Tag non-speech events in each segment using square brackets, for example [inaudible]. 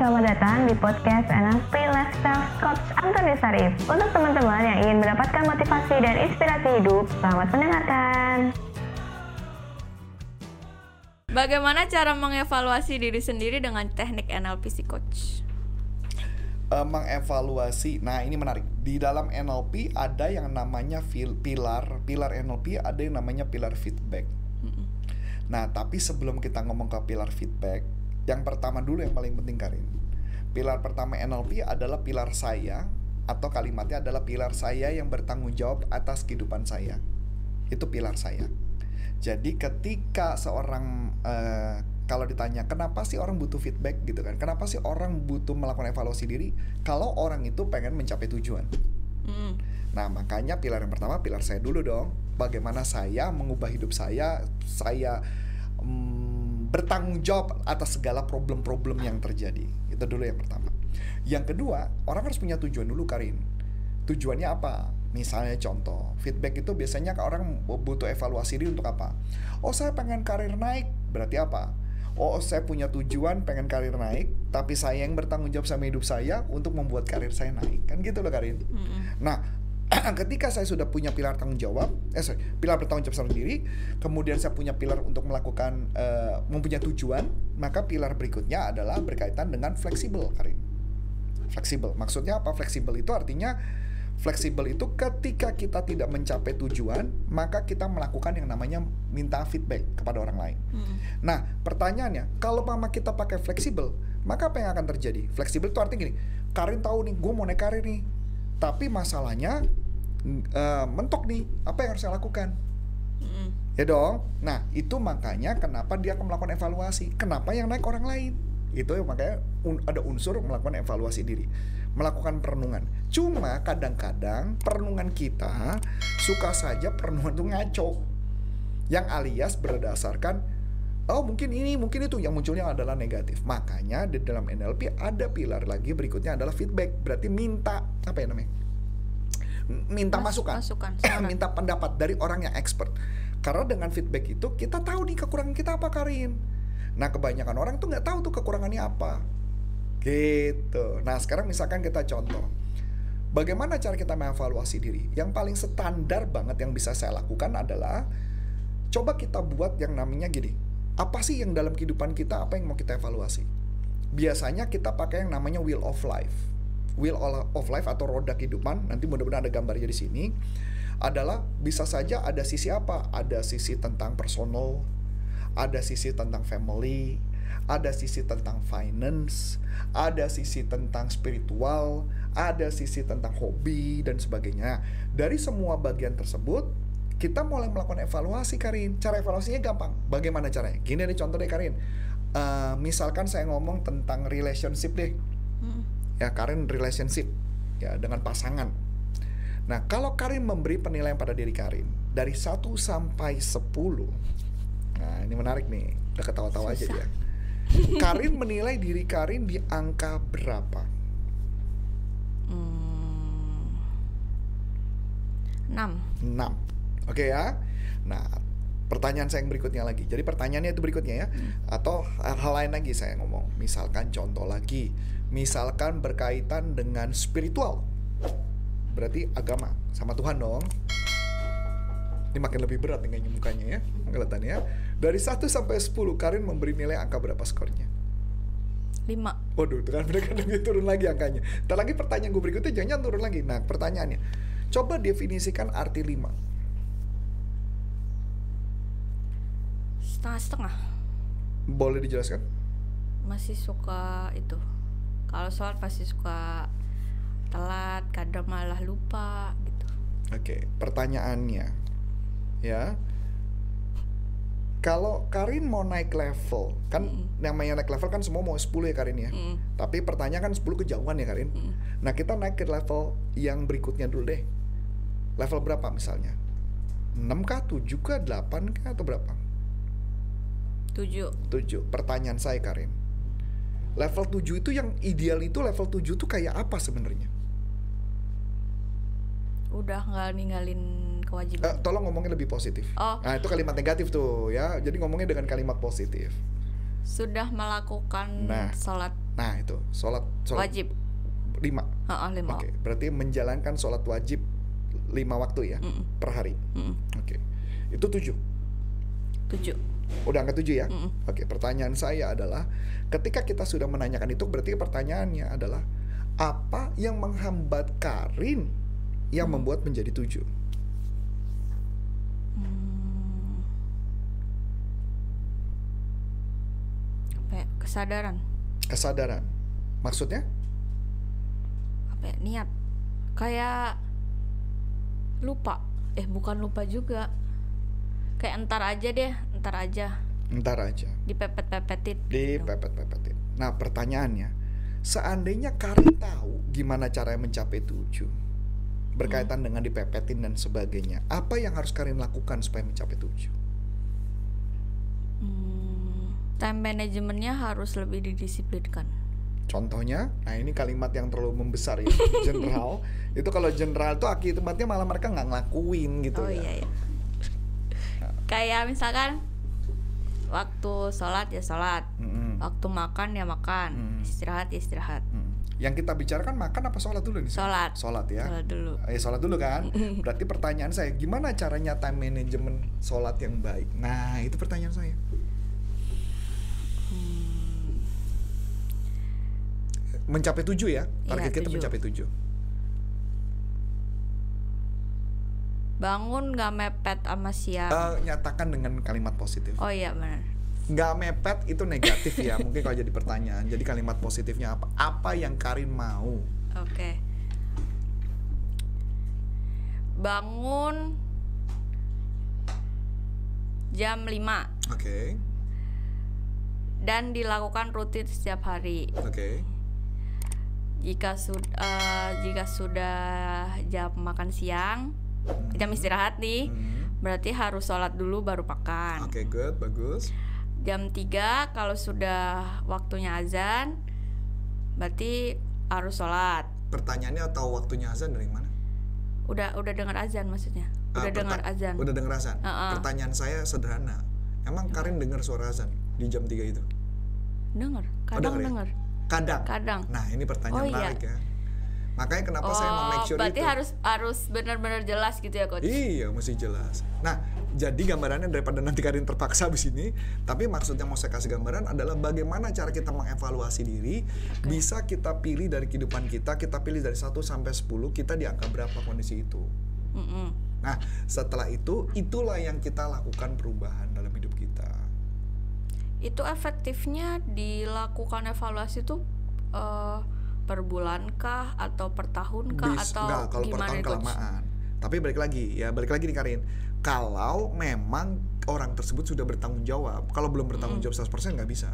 selamat datang di podcast NLP Lifestyle Coach Antoni Sarif. Untuk teman-teman yang ingin mendapatkan motivasi dan inspirasi hidup, selamat mendengarkan. Bagaimana cara mengevaluasi diri sendiri dengan teknik NLP si coach? uh, mengevaluasi. Nah, ini menarik. Di dalam NLP ada yang namanya fil- pilar, pilar NLP ada yang namanya pilar feedback. Nah, tapi sebelum kita ngomong ke pilar feedback, yang pertama dulu yang paling penting Karin. Pilar pertama NLP adalah pilar saya atau kalimatnya adalah pilar saya yang bertanggung jawab atas kehidupan saya. Itu pilar saya. Jadi ketika seorang uh, kalau ditanya kenapa sih orang butuh feedback gitu kan? Kenapa sih orang butuh melakukan evaluasi diri? Kalau orang itu pengen mencapai tujuan. Mm. Nah, makanya pilar yang pertama pilar saya dulu dong. Bagaimana saya mengubah hidup saya, saya mm, bertanggung jawab atas segala problem-problem yang terjadi. Itu dulu yang pertama. Yang kedua, orang harus punya tujuan dulu, Karin. Tujuannya apa? Misalnya contoh, feedback itu biasanya orang butuh evaluasi diri untuk apa? Oh, saya pengen karir naik. Berarti apa? Oh, saya punya tujuan pengen karir naik, tapi saya yang bertanggung jawab sama hidup saya untuk membuat karir saya naik. Kan gitu loh, Karin. Nah, [clears throat] ketika saya sudah punya pilar tanggung jawab, eh sorry, pilar bertanggung jawab sama diri, kemudian saya punya pilar untuk melakukan eh, mempunyai tujuan, maka pilar berikutnya adalah berkaitan dengan fleksibel, Karin. Fleksibel. Maksudnya apa? Fleksibel itu artinya fleksibel itu ketika kita tidak mencapai tujuan, maka kita melakukan yang namanya minta feedback kepada orang lain. Mm. Nah, pertanyaannya, kalau mama kita pakai fleksibel, maka apa yang akan terjadi? Fleksibel itu artinya gini, Karin tahu nih, gue mau naik karir nih, tapi masalahnya eh, mentok nih, apa yang harus saya lakukan? Mm. Ya dong. Nah, itu makanya kenapa dia akan melakukan evaluasi. Kenapa yang naik orang lain? Itu yang makanya un- ada unsur melakukan evaluasi diri, melakukan perenungan. Cuma kadang-kadang perenungan kita suka saja perenungan itu ngaco. Yang alias berdasarkan oh mungkin ini, mungkin itu yang munculnya adalah negatif. Makanya di dalam NLP ada pilar lagi berikutnya adalah feedback. Berarti minta apa ya namanya? Minta Mas- masukan masukan, [clears throat] minta pendapat dari orang yang expert. Karena dengan feedback itu kita tahu nih kekurangan kita apa Karin. Nah kebanyakan orang tuh nggak tahu tuh kekurangannya apa. Gitu. Nah sekarang misalkan kita contoh. Bagaimana cara kita mengevaluasi diri? Yang paling standar banget yang bisa saya lakukan adalah coba kita buat yang namanya gini. Apa sih yang dalam kehidupan kita apa yang mau kita evaluasi? Biasanya kita pakai yang namanya wheel of life. Wheel of life atau roda kehidupan, nanti mudah-mudahan ada gambarnya di sini. Adalah bisa saja ada sisi apa? Ada sisi tentang personal, ada sisi tentang family, ada sisi tentang finance, ada sisi tentang spiritual, ada sisi tentang hobi dan sebagainya. Dari semua bagian tersebut, kita mulai melakukan evaluasi Karin. Cara evaluasinya gampang. Bagaimana caranya? Gini nih contoh deh Karin. Eh, misalkan saya ngomong tentang relationship deh. Mm. Ya Karin relationship ya dengan pasangan. Nah, kalau Karin memberi penilaian pada diri Karin dari 1 sampai 10. Nah, ini menarik nih. Udah ketawa-tawa aja dia. Karin menilai diri Karin di angka berapa? Mm. Enam. 6. Oke ya. Nah, pertanyaan saya yang berikutnya lagi. Jadi pertanyaannya itu berikutnya ya. Atau hal lain lagi saya ngomong. Misalkan contoh lagi. Misalkan berkaitan dengan spiritual. Berarti agama sama Tuhan dong. Ini makin lebih berat nih kayaknya mukanya ya. Kelihatannya ya. Dari 1 sampai 10 Karin memberi nilai angka berapa skornya? Lima. Waduh, itu kan mereka lebih turun lagi angkanya. Ntar lagi pertanyaan gue berikutnya jangan turun lagi. Nah, pertanyaannya. Coba definisikan arti 5. Setengah-setengah. Boleh dijelaskan? Masih suka itu. Kalau sholat pasti suka telat, kadang malah lupa gitu. Oke, pertanyaannya. Ya. Kalau Karin mau naik level, kan Mm. namanya naik level kan semua mau 10 ya Karin ya. Mm. Tapi pertanyaan kan 10 kejauhan ya Karin. Mm. Nah, kita naik ke level yang berikutnya dulu deh. Level berapa misalnya? 6 kah, 7 kah, 8 kah atau berapa? Tujuh. 7. Pertanyaan saya Karin. Level 7 itu yang ideal itu level 7 tuh kayak apa sebenarnya? Udah nggak ninggalin Eh, kewajiban. tolong ngomongnya lebih positif. Oh. Nah, itu kalimat negatif tuh ya. Jadi ngomongnya dengan kalimat positif. sudah melakukan Nah. sholat Nah itu sholat wajib lima. Heeh, lima Oke, berarti menjalankan sholat wajib lima waktu ya Mm-mm, per hari. mm-mm. Oke, itu tujuh. Tujuh Udah angka tujuh ya? Mm-mm. Oke, pertanyaan saya adalah ketika kita sudah menanyakan itu berarti pertanyaannya adalah apa yang menghambat Karin yang Hmm. membuat menjadi tujuh? Hmm. apa ya, kesadaran Kesadaran. Maksudnya? apa ya, niat kayak lupa eh bukan lupa juga kayak entar aja deh entar aja Ntar aja. dipepet-pepetin Dipepet-pepetin. Nah pertanyaannya, seandainya Karin tahu gimana caranya mencapai tujuh, berkaitan dengan dipepetin dan sebagainya, apa yang harus Karin lakukan supaya mencapai tujuh? Hmm, time manajemennya harus lebih didisiplinkan Contohnya, nah ini kalimat yang terlalu membesar ya, [laughs] general. itu kalau general itu akibatnya malah mereka nggak ngelakuin gitu oh ya. iya iya kayak misalkan waktu sholat ya sholat Mm-mm. waktu makan ya makan Hmm. istirahat ya istirahat Mm. Yang kita bicarakan makan apa sholat dulu nih? Sholat. Sholat ya. sholat dulu Eh, sholat dulu kan. Berarti pertanyaan saya, gimana caranya time management sholat yang baik? Nah, itu pertanyaan saya. Mencapai tujuh ya, target Iya, kita tujuh. mencapai tujuh. Bangun nggak mepet sama siang Eh, nyatakan dengan kalimat positif. oh iya benar Nggak mepet itu negatif ya, [laughs] mungkin kalau jadi pertanyaan. Jadi kalimat positifnya apa? Apa yang Karin mau? oke bangun jam 5 Oke, dan dilakukan rutin setiap hari oke, jika sudah jika sudah jam makan siang jam istirahat nih Hmm. berarti harus sholat dulu baru makan oke, good, bagus. jam 3 kalau sudah waktunya azan berarti harus sholat Pertanyaannya atau waktunya azan dari mana? udah udah dengar azan maksudnya Ah, udah perta- dengar azan Udah dengar azan. Heeh. Pertanyaan saya sederhana. Emang Karin dengar suara azan di jam 3 itu? dengar kadang ya? dengar Kadang. kadang Nah, ini pertanyaan Oh, iya. menarik ya. Makanya kenapa saya mau make oh sure berarti itu. harus harus benar-benar jelas gitu ya coach Iya, mesti jelas. Nah, jadi gambarannya daripada nanti Karin terpaksa habis ini, tapi maksudnya mau saya kasih gambaran adalah bagaimana cara kita mengevaluasi diri, bisa kita pilih dari kehidupan kita, kita pilih dari 1 sampai 10, kita di angka berapa kondisi itu. Mm-mm. Nah, setelah itu, itulah yang kita lakukan perubahan dalam hidup kita. itu efektifnya dilakukan evaluasi tuh eh, per bulan kah atau per tahun kah Bis- atau enggak, kalau per gimana tahun nih, coach? kelamaan. Tapi balik lagi ya, balik lagi nih Karin. Kalau memang orang tersebut sudah bertanggung jawab, kalau belum bertanggung jawab 100% nggak bisa.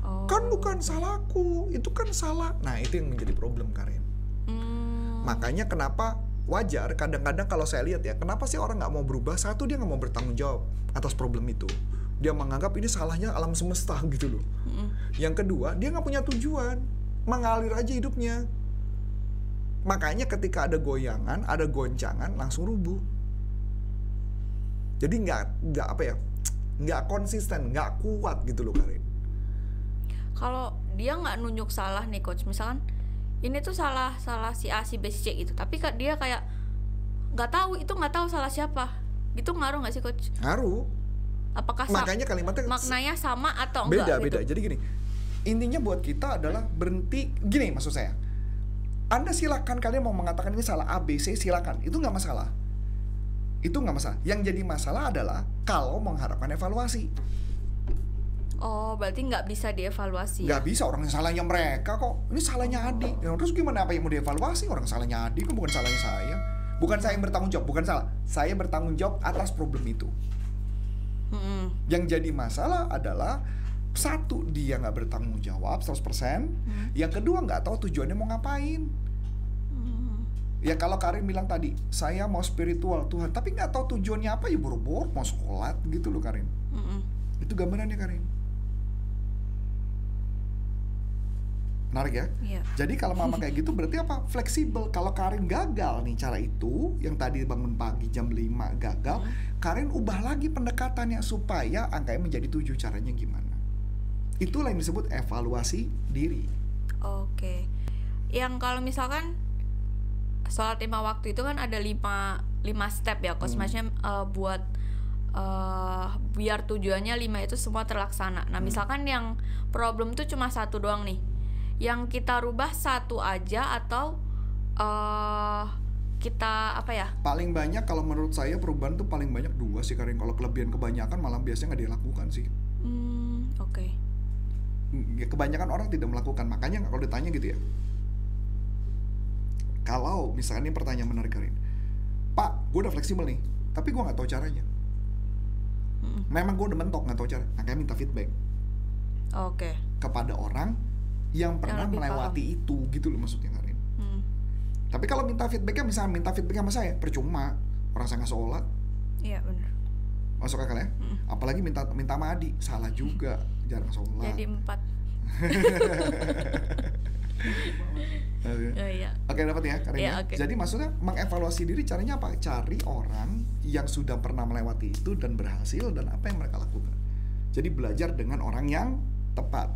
Oh. Kan bukan salahku, itu kan salah. Nah, itu yang menjadi problem Karin. Hmm, Makanya kenapa wajar kadang-kadang kalau saya lihat ya, kenapa sih orang nggak mau berubah? Satu dia nggak mau bertanggung jawab atas problem itu. Dia menganggap ini salahnya alam semesta [laughs] gitu loh. mm-mm. Yang kedua, dia nggak punya tujuan, mengalir aja hidupnya. Makanya ketika ada goyangan, ada goncangan, langsung rubuh. Jadi nggak nggak apa ya, nggak konsisten, nggak kuat gitu loh Karin. kalau dia nggak nunjuk salah nih coach misalkan ini tuh salah salah si A si B si C gitu tapi dia kayak nggak tahu itu nggak tahu salah siapa gitu ngaruh nggak sih coach Ngaruh. apakah Makanya kalimatnya maknanya sama atau enggak beda gitu beda. Jadi gini, intinya buat kita adalah berhenti. Gini maksud saya. Anda silakan kalian mau mengatakan ini salah A B C silakan. Itu nggak masalah. Itu nggak masalah. Yang jadi masalah adalah kalau mengharapkan evaluasi. oh berarti nggak bisa dievaluasi nggak bisa orang yang salahnya mereka kok ini salahnya Adi ya, terus gimana apa yang mau dievaluasi orang salahnya Adi kan bukan salahnya saya bukan saya yang bertanggung jawab bukan salah saya bertanggung jawab atas problem itu Mm-mm. yang jadi masalah adalah satu dia nggak bertanggung jawab 100% yang kedua nggak tahu tujuannya mau ngapain Mm. ya kalau Karin bilang tadi saya mau spiritual Tuhan tapi nggak tahu tujuannya apa ya buru-buru mau sholat gitu loh Karin Mm-mm. itu gambarannya Karin menarik ya Iya. Jadi kalau mama kayak gitu berarti apa? Fleksibel. Kalau Karin gagal nih cara itu, yang tadi bangun pagi jam 5 gagal, Karin ubah lagi pendekatannya supaya angkanya menjadi 7 caranya gimana? Itulah yang disebut evaluasi diri. Oke. Yang kalau misalkan sholat lima waktu itu kan ada lima lima step ya, coach. Hmm. Maksudnya eh, buat eh, biar tujuannya lima itu semua terlaksana. Nah, Hmm. misalkan yang problem tuh cuma satu doang nih, yang kita rubah satu aja atau eh kita apa ya? Paling banyak kalau menurut saya perubahan tuh paling banyak dua sih Karin. Kalau kelebihan kebanyakan malah biasanya nggak dilakukan sih. Hmm, oke. Kebanyakan orang tidak melakukan. Makanya kalau ditanya gitu ya. Kalau misalnya ini pertanyaan menarik Karin. Pak, gue udah fleksibel nih, tapi gue nggak tahu caranya. Mm, Memang gue udah mentok nggak tahu cara. Makanya minta feedback Oke. kepada orang yang pernah lebih melewati itu gitu loh maksudnya Karin. Hmm, Tapi kalau minta feedbacknya misalnya minta feedback sama saya, percuma. Orang saya nggak sholat, Iya benar. Masuk akal ya? Mm. Apalagi minta minta sama Adi, salah juga, jarang sholat. Jadi empat. Oke. Oh, iya. Oke dapat ya Karin Iya, ya? oke. Jadi maksudnya mengevaluasi diri caranya apa? Cari orang yang sudah pernah melewati itu dan berhasil dan apa yang mereka lakukan. Jadi belajar dengan orang yang tepat.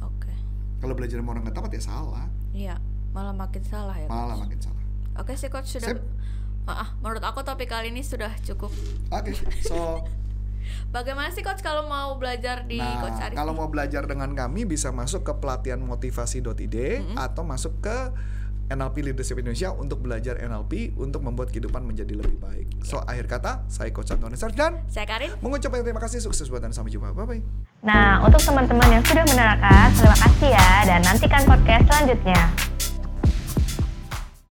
Oke. Kalau belajar sama orang yang tepat ya salah, Iya, malah makin salah ya. malah Coach. makin salah. Oke sih coach sudah. Sip. Ah, menurut aku topik kali ini sudah cukup. Oke, [laughs] so Bagaimana sih coach kalau mau belajar di nah coach Arif? kalau mau belajar dengan kami bisa masuk ke pelatihanmotivasi.id atau masuk ke NLP Leadership Indonesia untuk belajar NLP untuk membuat kehidupan menjadi lebih baik. So akhir kata saya Coach Antoni Sarf dan Saya Karin. mengucapkan terima kasih sukses buat dan sampai jumpa. Bye bye. Nah, untuk teman-teman yang sudah menerangkan, terima kasih ya dan nantikan podcast selanjutnya.